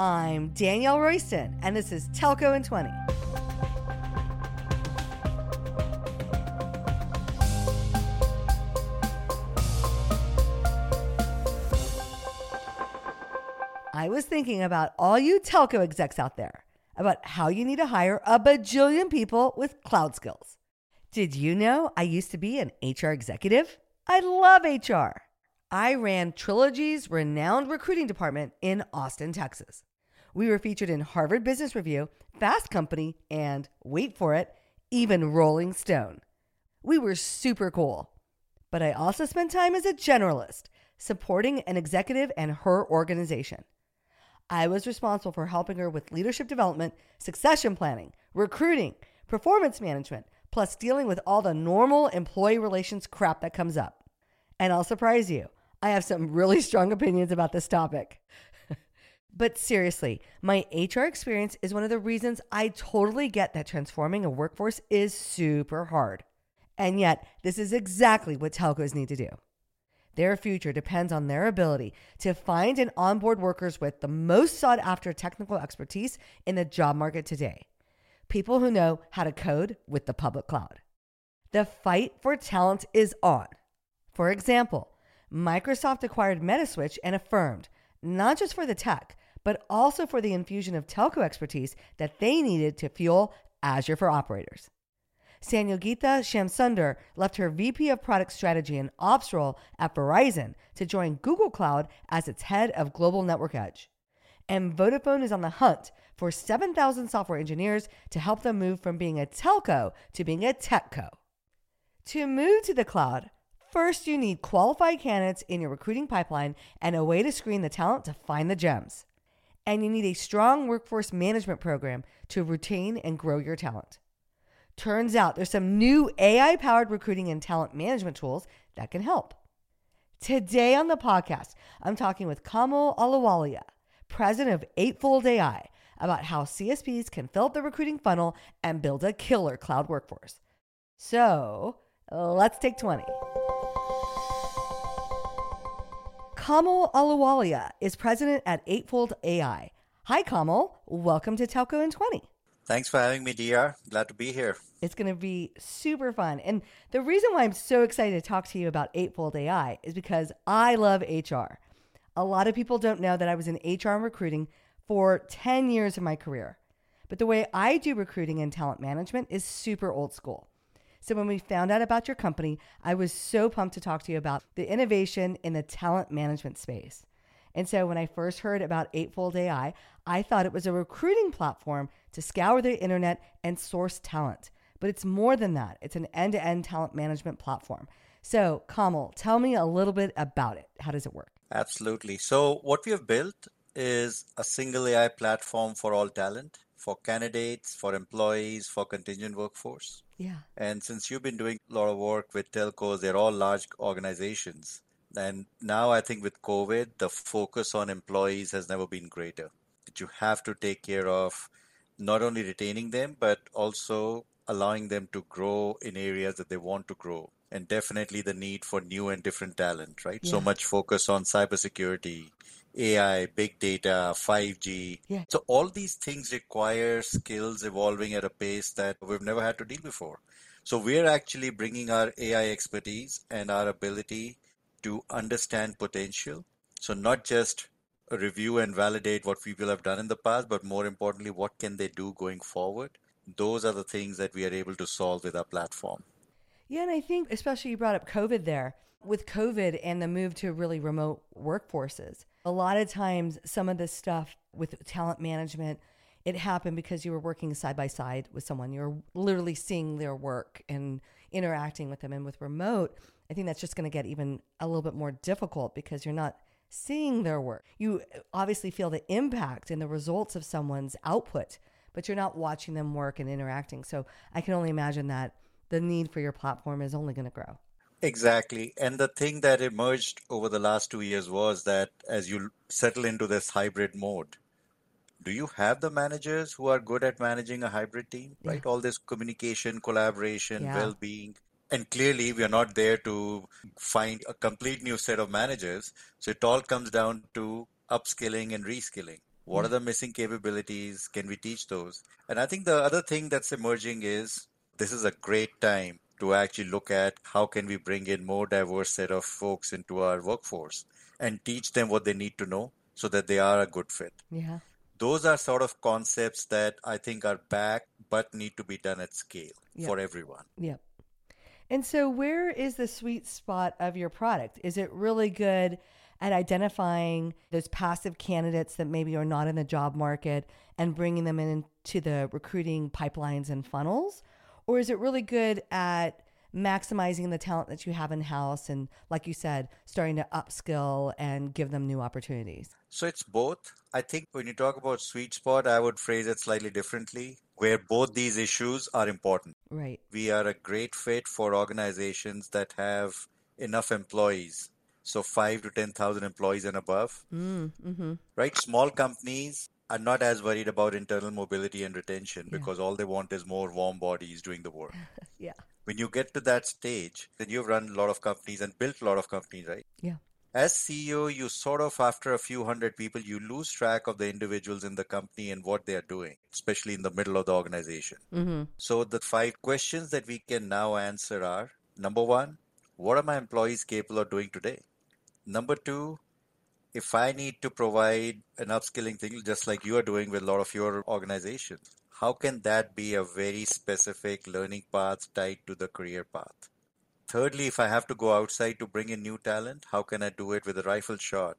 I'm Danielle Royston, and this is Telco in 20. I was thinking about all you telco execs out there, about how you need to hire a bajillion people with cloud skills. Did you know I used to be an HR executive? I love HR. I ran Trilogy's renowned recruiting department in Austin, Texas. We were featured in Harvard Business Review, Fast Company, and wait for it, even Rolling Stone. We were super cool. But I also spent time as a generalist, supporting an executive and her organization. I was responsible for helping her with leadership development, succession planning, recruiting, performance management, plus dealing with all the normal employee relations crap that comes up. And I'll surprise you, I have some really strong opinions about this topic. But seriously, my HR experience is one of the reasons I totally get that transforming a workforce is super hard. And yet, this is exactly what telcos need to do. Their future depends on their ability to find and onboard workers with the most sought after technical expertise in the job market today people who know how to code with the public cloud. The fight for talent is on. For example, Microsoft acquired Metaswitch and affirmed, not just for the tech, but also for the infusion of telco expertise that they needed to fuel Azure for operators. Sanyogita Shamsunder left her VP of Product Strategy and Ops role at Verizon to join Google Cloud as its head of Global Network Edge. And Vodafone is on the hunt for 7,000 software engineers to help them move from being a telco to being a techco. To move to the cloud, first you need qualified candidates in your recruiting pipeline and a way to screen the talent to find the gems. And you need a strong workforce management program to retain and grow your talent. Turns out there's some new AI powered recruiting and talent management tools that can help. Today on the podcast, I'm talking with Kamal Ahluwalia, president of Eightfold AI, about how CSPs can fill up the recruiting funnel and build a killer cloud workforce. So let's take 20. Kamal Ahluwalia is president at Eightfold AI. Hi, Kamal. Welcome to Telco in 20. Thanks for having me, DR. Glad to be here. It's going to be super fun. And the reason why I'm so excited to talk to you about Eightfold AI is because I love HR. A lot of people don't know that I was in HR and recruiting for 10 years of my career. But the way I do recruiting and talent management is super old school. So when we found out about your company, I was so pumped to talk to you about the innovation in the talent management space. And so when I first heard about Eightfold AI, I thought it was a recruiting platform to scour the internet and source talent. But it's more than that. It's an end-to-end talent management platform. So, Kamal, tell me a little bit about it. How does it work? Absolutely. So, what we have built is a single AI platform for all talent, for candidates, for employees, for contingent workforce. Yeah. And since you've been doing a lot of work with telcos, they're all large organizations. And now I think with COVID, the focus on employees has never been greater. That you have to take care of not only retaining them, but also allowing them to grow in areas that they want to grow. And definitely the need for new and different talent, right? Yeah. So much focus on cybersecurity, AI, big data, 5G. Yeah. So all these things require skills evolving at a pace that we've never had to deal before. So we're actually bringing our AI expertise and our ability to understand potential. So not just review and validate what people have done in the past, but more importantly, what can they do going forward? Those are the things that we are able to solve with our platform. Yeah, and I think especially you brought up COVID there. With COVID and the move to really remote workforces, a lot of times some of this stuff with talent management, it happened because you were working side by side with someone. You're literally seeing their work and interacting with them. And with remote, I think that's just going to get even a little bit more difficult because you're not seeing their work. You obviously feel the impact and the results of someone's output, but you're not watching them work and interacting. So I can only imagine that the need for your platform is only going to grow. Exactly. And the thing that emerged over the last two years was that as you settle into this hybrid mode, do you have the managers who are good at managing a hybrid team, right? All this communication, collaboration, yeah. well being and clearly we are not there to find a complete new set of managers so it all comes down to upskilling and reskilling What are mm. the missing capabilities? Can we teach those? And I think the other thing that's emerging is this is a great time to actually look at how can we bring in more diverse set of folks into our workforce and teach them what they need to know so that they are a good fit. Yeah. Those are sort of concepts that I think are back but need to be done at scale Yeah. for everyone. Yep. And so, where is the sweet spot of your product? Is it really good at identifying those passive candidates that maybe are not in the job market and bringing them into the recruiting pipelines and funnels? Or is it really good at maximizing the talent that you have in house and, like you said, starting to upskill and give them new opportunities? So it's both. I think when you talk about sweet spot, I would phrase it slightly differently, where both these issues are important. Right. We are a great fit for organizations that have enough employees. So five to 10,000 employees and above, Mm, mm-hmm. right? Small companies are not as worried about internal mobility and retention Yeah. because all they want is more warm bodies doing the work. Yeah. When you get to that stage, then you've run a lot of companies and built a lot of companies, right? Yeah. As CEO, you sort of, after a few hundred people, you lose track of the individuals in the company and what they are doing, especially in the middle of the organization. Mm-hmm. So, the five questions that we can now answer are number one, what are my employees capable of doing today? Number two, if I need to provide an upskilling thing, just like you are doing with a lot of your organizations, how can that be a very specific learning path tied to the career path? Thirdly, if I have to go outside to bring in new talent, how can I do it with a rifle shot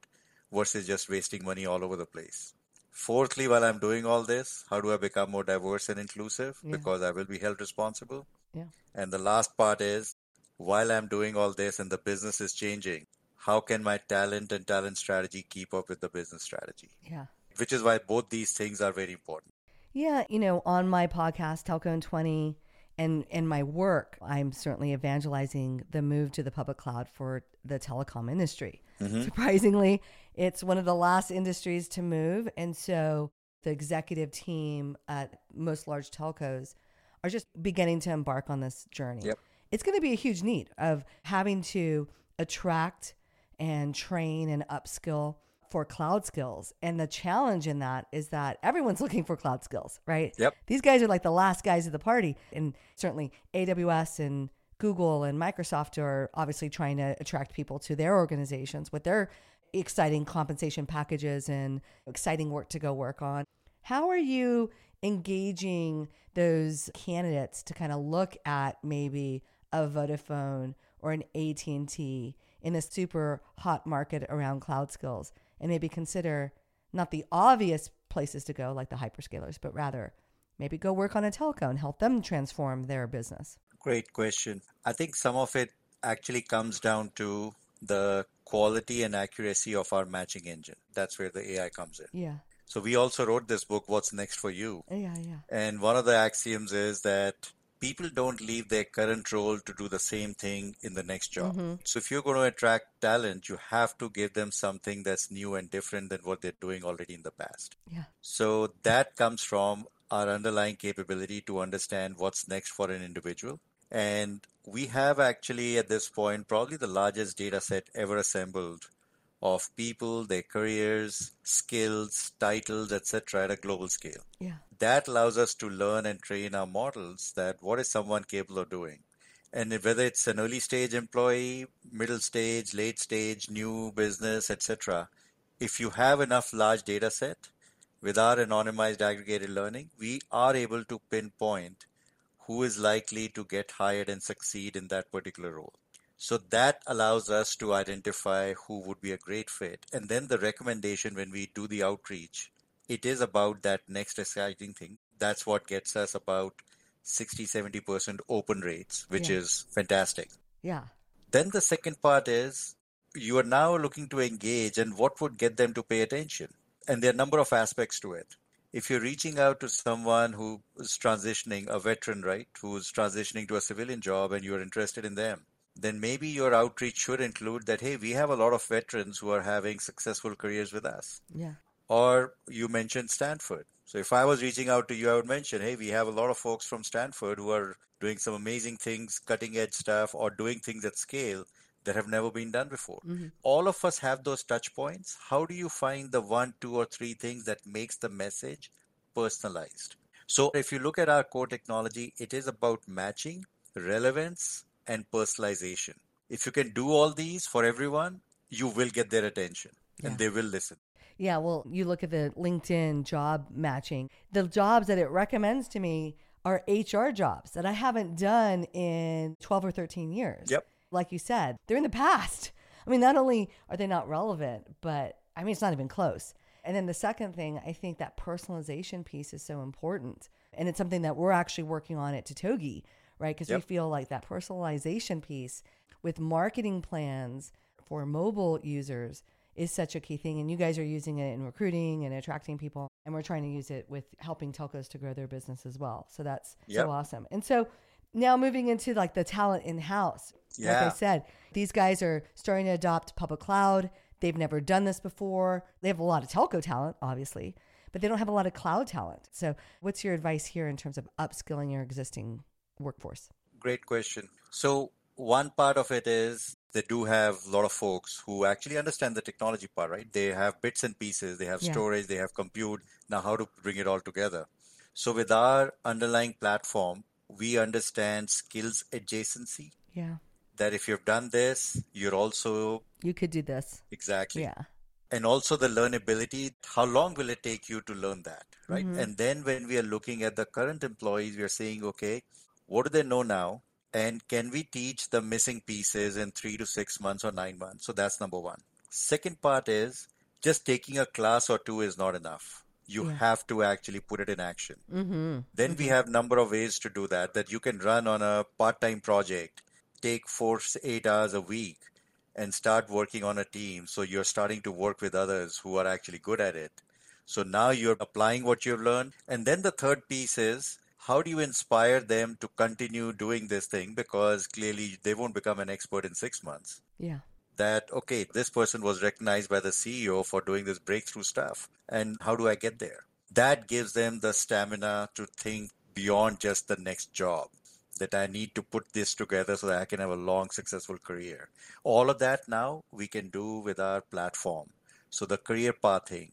versus just wasting money all over the place? Fourthly, while I'm doing all this, how do I become more diverse and inclusive? Yeah. Because I will be held responsible. Yeah. And the last part is while I'm doing all this and the business is changing, how can my talent and talent strategy keep up with the business strategy? Yeah. Which is why both these things are very important. Yeah, you know, on my podcast, Telco in 20, and in my work, I'm certainly evangelizing the move to the public cloud for the telecom industry. Mm-hmm. Surprisingly, it's one of the last industries to move. And so the executive team at most large telcos are just beginning to embark on this journey. Yep. It's going to be a huge need of having to attract and train and upskill for cloud skills. And the challenge in that is that everyone's looking for cloud skills, right? Yep. These guys are like the last guys of the party. And certainly AWS and Google and Microsoft are obviously trying to attract people to their organizations with their exciting compensation packages and exciting work to go work on. How are you engaging those candidates to kind of look at maybe a Vodafone or an AT&T in a super hot market around cloud skills and maybe consider not the obvious places to go like the hyperscalers, but rather maybe go work on a telco and help them transform their business. Great question. I think some of it actually comes down to the quality and accuracy of our matching engine. That's where the AI comes in. Yeah. So we also wrote this book, What's Next for You? Yeah, yeah. And one of the axioms is that people don't leave their current role to do the same thing in the next job. Mm-hmm. So if you're going to attract talent, you have to give them something that's new and different than what they're doing already in the past. Yeah. So that comes from our underlying capability to understand what's next for an individual. And we have actually at this point probably the largest data set ever assembled of people, their careers, skills, titles, etc. at a global scale. Yeah. That allows us to learn and train our models that what is someone capable of doing. And whether it's an early stage employee, middle stage, late stage, new business, etc., if you have enough large data set with our anonymized aggregated learning, we are able to pinpoint who is likely to get hired and succeed in that particular role. So that allows us to identify who would be a great fit. And then the recommendation when we do the outreach, it is about that next exciting thing. That's what gets us about 60, 70% open rates, which Yeah. is fantastic. Yeah. Then the second part is you are now looking to engage and what would get them to pay attention. And there are a number of aspects to it. If you're reaching out to someone who is transitioning, a veteran, right, who's transitioning to a civilian job and you're interested in them, then maybe your outreach should include that, hey, we have a lot of veterans who are having successful careers with us. Yeah. Or you mentioned Stanford. So if I was reaching out to you, I would mention, hey, we have a lot of folks from Stanford who are doing some amazing things, cutting edge stuff, or doing things at scale that have never been done before. Mm-hmm. All of us have those touch points. How do you find the one, two, or three things that makes the message personalized? So if you look at our core technology, it is about matching, relevance, and personalization. If you can do all these for everyone, you will get their attention yeah. and they will listen. Yeah, well, you look at the LinkedIn job matching, the jobs that it recommends to me are HR jobs that I haven't done in 12 or 13 years. Yep. Like you said, they're in the past. I mean, not only are they not relevant, but I mean, it's not even close. And then the second thing, I think that personalization piece is so important. And it's something that we're actually working on at Totogi, right? Because yep. we feel like that personalization piece with marketing plans for mobile users is such a key thing. And you guys are using it in recruiting and attracting people. And we're trying to use it with helping telcos to grow their business as well. So that's yep. so awesome. And so now moving into like the talent in house. Yeah. Like I said, these guys are starting to adopt public cloud. They've never done this before. They have a lot of telco talent, obviously, but they don't have a lot of cloud talent. So, what's your advice here in terms of upskilling your existing workforce? Great question. So, one part of it is they do have a lot of folks who actually understand the technology part, right? They have bits and pieces, they have yeah. storage, they have compute. Now, how to bring it all together? So, with our underlying platform, we understand skills adjacency. Yeah. That if you've done this, you're also. You could do this. Exactly. Yeah. And also the learnability. How long will it take you to learn that? Right. Mm-hmm. And then when we are looking at the current employees, we are saying, okay, what do they know now? And can we teach the missing pieces in three to six months or nine months? So that's number one. Second part is just taking a class or two is not enough. You yeah. have to actually put it in action. Mm-hmm. Then mm-hmm. we have number of ways to do that. That you can run on a part-time project, take four eight hours a week, and start working on a team. So you're starting to work with others who are actually good at it. So now you're applying what you've learned. And then the third piece is how do you inspire them to continue doing this thing? Because clearly they won't become an expert in six months. Yeah. That okay this person was recognized by the ceo for doing this breakthrough stuff and how do i get there? That gives them the stamina to think beyond just the next job that i need to put this together so that i can have a long successful career. All of that now we can do with our platform. So the career pathing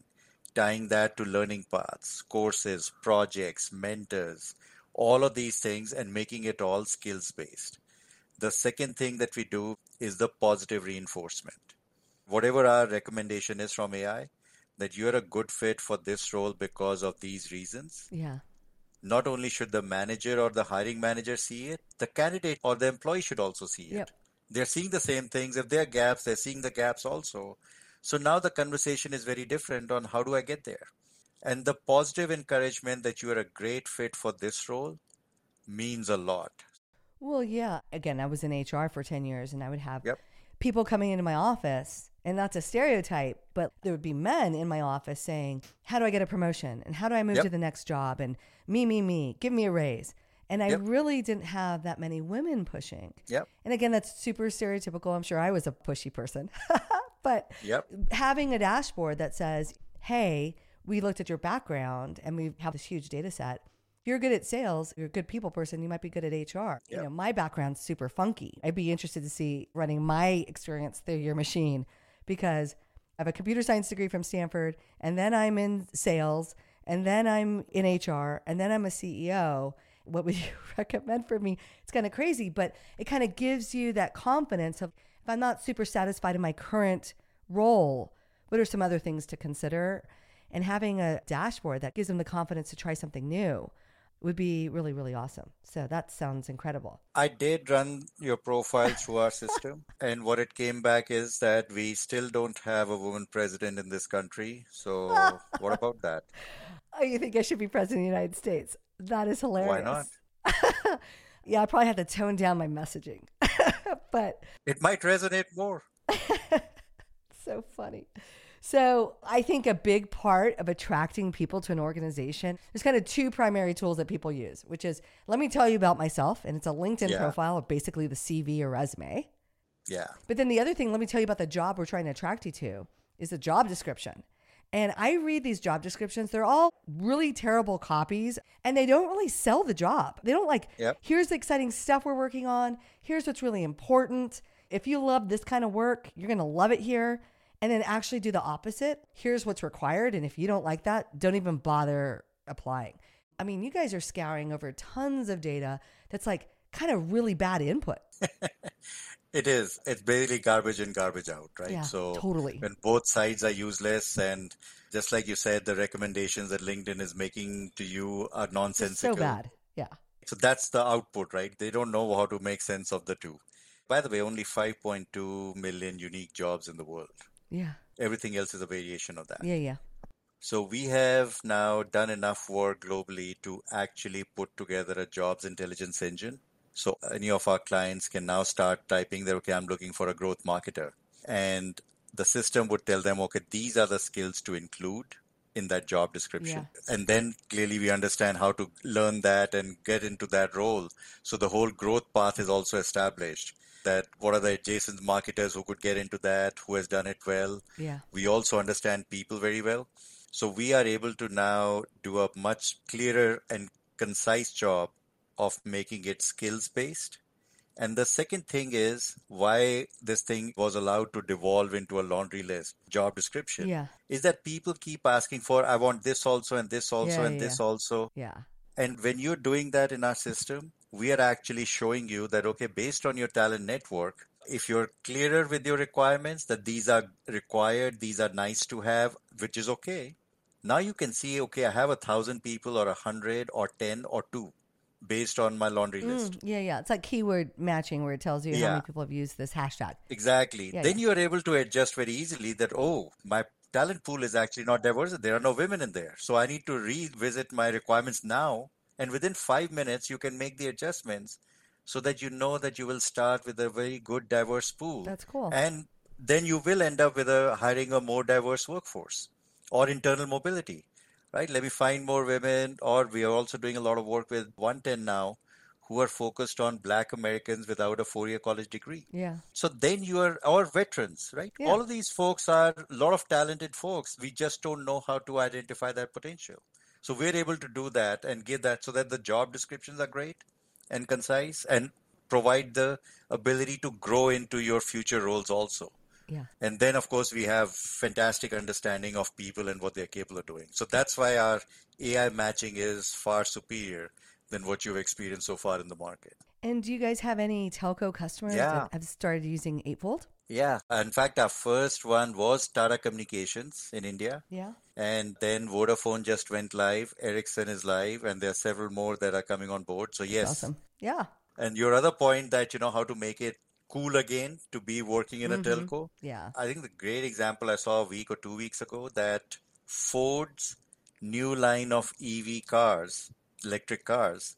tying that to learning paths, courses, projects, mentors, all of these things, and making it all skills based. The second thing that we do is the positive reinforcement. Whatever our recommendation is from AI, that you're a good fit for this role because of these reasons. Yeah. Not only should the manager or the hiring manager see it, the candidate or the employee should also see it. Yep. They're seeing the same things. If there are gaps, they're seeing the gaps also. So now the conversation is very different on how do I get there? And the positive encouragement that you are a great fit for this role means a lot. Well, yeah. Again, I was in HR for 10 years and I would have yep. people coming into my office, and that's a stereotype, but there would be men in my office saying, How do I get a promotion? And how do I move yep. to the next job? And me, me, me, give me a raise. And I yep. really didn't have that many women pushing. Yep. And again, that's super stereotypical. I'm sure I was a pushy person. But yep. having a dashboard that says, hey, we looked at your background and we have this huge data set. If you're good at sales, you're a good people person, you might be good at HR. Yep. You know, my background's super funky. I'd be interested to see running my experience through your machine because I have a computer science degree from Stanford and then I'm in sales and then I'm in HR and then I'm a CEO. What would you recommend for me? It's kind of crazy, but it kind of gives you that confidence of if I'm not super satisfied in my current role, what are some other things to consider? And having a dashboard that gives them the confidence to try something new would be really, really awesome. So that sounds incredible. I did run your profile through our system, and what it came back is that we still don't have a woman president in this country. So, what about that? Oh, you think I should be president of the United States? That is hilarious. Why not? yeah, I probably had to tone down my messaging. but it might resonate more. so funny. So, I think a big part of attracting people to an organization, there's kind of two primary tools that people use, which is let me tell you about myself. And it's a LinkedIn yeah. profile or basically the CV or resume. Yeah. But then the other thing, let me tell you about the job we're trying to attract you to is the job description. And I read these job descriptions, they're all really terrible copies and they don't really sell the job. They don't like, yep. here's the exciting stuff we're working on, here's what's really important. If you love this kind of work, you're going to love it here. And then actually do the opposite. Here's what's required. And if you don't like that, don't even bother applying. I mean, you guys are scouring over tons of data that's like kind of really bad input. It is. It's basically garbage in, garbage out, right? Yeah, so totally. when both sides are useless and just like you said, the recommendations that LinkedIn is making to you are It's nonsensical. so bad. Yeah. So that's the output, right? They don't know how to make sense of the two. By the way, only 5.2 million unique jobs in the world. Yeah. Everything else is a variation of that. Yeah. Yeah. So we have now done enough work globally to actually put together a jobs intelligence engine. So any of our clients can now start typing that, okay, I'm looking for a growth marketer. And the system would tell them, okay, these are the skills to include in that job description. And then clearly we understand how to learn that and get into that role. So the whole growth path is also established. That what are the adjacent marketers who could get into that, who has done it well. Yeah. We also understand people very well. So we are able to now do a much clearer and concise job of making it skills based. And the second thing is why this thing was allowed to devolve into a laundry list job description Yeah. is that people keep asking for, I want this also and this also Yeah, and yeah, this also. Yeah. And when you're doing that in our system, we are actually showing you that, okay, based on your talent network, if you're clearer with your requirements, that these are required, these are nice to have, which is okay. Now you can see, okay, I have a thousand people or a hundred or 10 or two based on my laundry list. Mm, yeah. Yeah. It's like keyword matching where it tells you how many people have used this hashtag. Exactly. Yeah, then you are able to adjust very easily that, oh, my talent pool is actually not diverse. There are no women in there. So I need to revisit my requirements now. And within five minutes, you can make the adjustments so that you know that you will start with a very good diverse pool. That's cool. And then you will end up with a hiring a more diverse workforce or internal mobility, right? Let me find more women. Or we are also doing a lot of work with OneTen now who are focused on Black Americans without a four year college degree. Yeah. So then you are our veterans, right? Yeah. All of these folks are a lot of talented folks. We just don't know how to identify that potential. So we're able to do that and give that so that the job descriptions are great and concise and provide the ability to grow into your future roles also. Yeah. And then, of course, we have fantastic understanding of people and what they're capable of doing. So that's why our AI matching is far superior than what you've experienced so far in the market. And do you guys have any telco customers Yeah. that have started using Eightfold? Yeah. In fact, our first one was Tata Communications in India. Yeah. And then Vodafone just went live. Ericsson is live, and there are several more that are coming on board. So, yes. Awesome. Yeah. And your other point that, you know, how to make it cool again to be working in a Mhm. telco. Yeah. I think the great example I saw a week or two weeks ago that Ford's new line of EV cars, electric cars,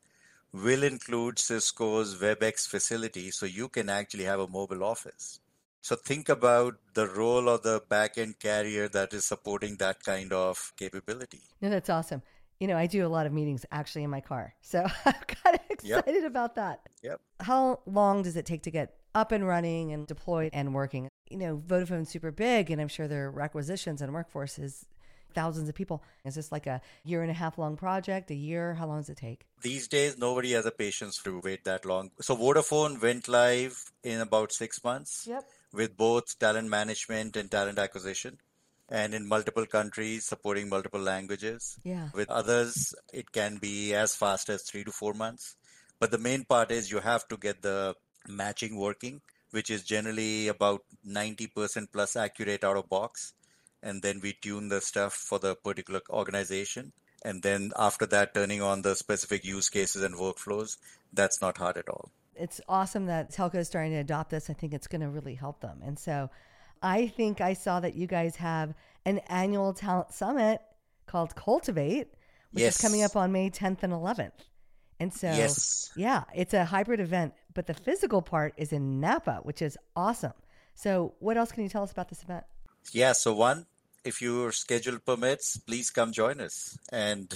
will include Cisco's WebEx facility so you can actually have a mobile office. So think about the role of the back-end carrier that is supporting that kind of capability. No, that's awesome. You know, I do a lot of meetings actually in my car. So I'm kind of excited about that. Yep. How long does it take to get up and running and deployed and working? You know, Vodafone's super big, and I'm sure their requisitions and workforce is thousands of people. Is this like a year and a half long project? A year? How long does it take? These days, nobody has the patience to wait that long. So Vodafone went live in about six months. Yep. with both talent management and talent acquisition and in multiple countries supporting multiple languages. Yeah. With others, it can be as fast as three to four months. But the main part is you have to get the matching working, which is generally about 90% plus accurate out of box. And then we tune the stuff for the particular organization. And then after that, turning on the specific use cases and workflows, that's not hard at all. It's awesome that telco is starting to adopt this. I think it's going to really help them. And so I think I saw that you guys have an annual talent summit called Cultivate, which is coming up on May 10th and 11th. And so, Yes. yeah, it's a hybrid event, but the physical part is in Napa, which is awesome. So, what else can you tell us about this event? Yeah, so one, if your schedule permits, please come join us. And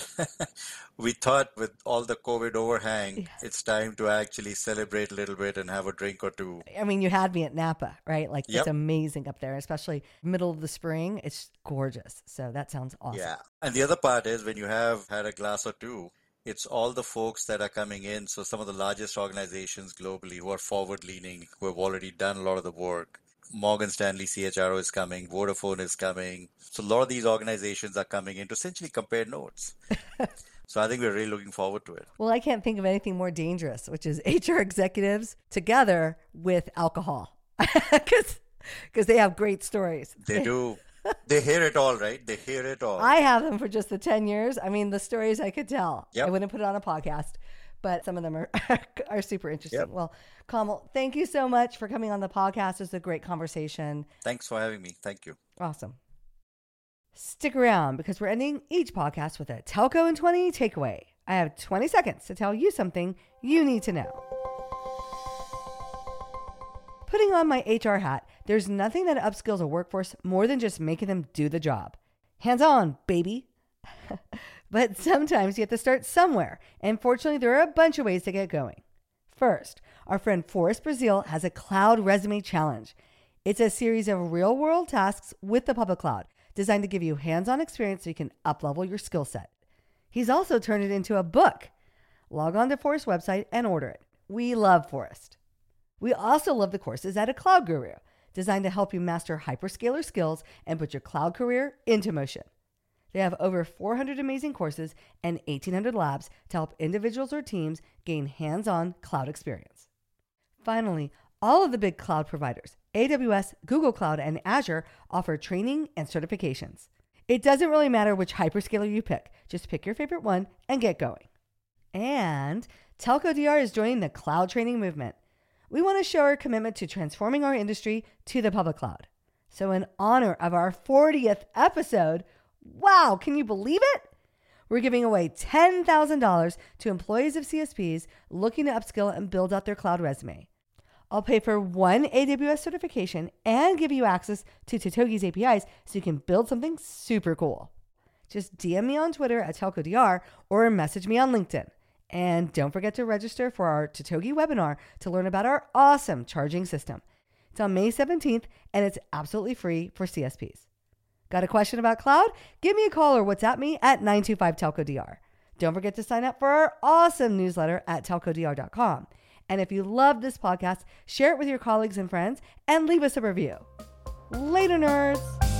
we thought with all the COVID overhang, it's time to actually celebrate a little bit and have a drink or two. I mean, you had me at Napa, right? Like, Yep. it's amazing up there, especially middle of the spring. It's gorgeous. So, that sounds awesome. Yeah. And the other part is when you have had a glass or two, it's all the folks that are coming in. So some of the largest organizations globally who are forward leaning, who have already done a lot of the work. Morgan Stanley CHRO is coming, Vodafone is coming. So a lot of these organizations are coming in to essentially compare notes. so I think we're really looking forward to it. Well, I can't think of anything more dangerous, which is HR executives together with alcohol. Because because they have great stories. They do. they hear it all, right? They hear it all. I have them for just the 10 years. I mean, the stories I could tell. Yep. I wouldn't put it on a podcast, but some of them are, are super interesting. Yep. Well, Kamal, thank you so much for coming on the podcast. It's a great conversation. Thanks for having me. Thank you. Awesome. Stick around because we're ending each podcast with a Telco in 20 takeaway. I have 20 seconds to tell you something you need to know. Putting on my HR hat, there's nothing that upskills a workforce more than just making them do the job. Hands on, baby. but sometimes you have to start somewhere, and fortunately, there are a bunch of ways to get going. First, our friend Forrest Brazeal has a cloud resume challenge. It's a series of real world tasks with the public cloud designed to give you hands on experience so you can uplevel your skill set. He's also turned it into a book. Log on to Forrest's website and order it. We love Forrest. We also love the courses at a Cloud Guru, designed to help you master hyperscaler skills and put your cloud career into motion. They have over 400 amazing courses and 1,800 labs to help individuals or teams gain hands on cloud experience. Finally, all of the big cloud providers, AWS, Google Cloud, and Azure, offer training and certifications. It doesn't really matter which hyperscaler you pick, just pick your favorite one and get going. And Telco DR is joining the cloud training movement. We want to show our commitment to transforming our industry to the public cloud. So, in honor of our 40th episode, wow, can you believe it? We're giving away $10,000 to employees of CSPs looking to upskill and build out their cloud resume. I'll pay for one AWS certification and give you access to Totogi's APIs so you can build something super cool. Just DM me on Twitter at TelcoDR or message me on LinkedIn. And don't forget to register for our Totogi webinar to learn about our awesome charging system. It's on May 17th and it's absolutely free for CSPs. Got a question about cloud? Give me a call or WhatsApp me at 925 Telco DR. Don't forget to sign up for our awesome newsletter at telcodr.com. And if you love this podcast, share it with your colleagues and friends and leave us a review. Later, nerds.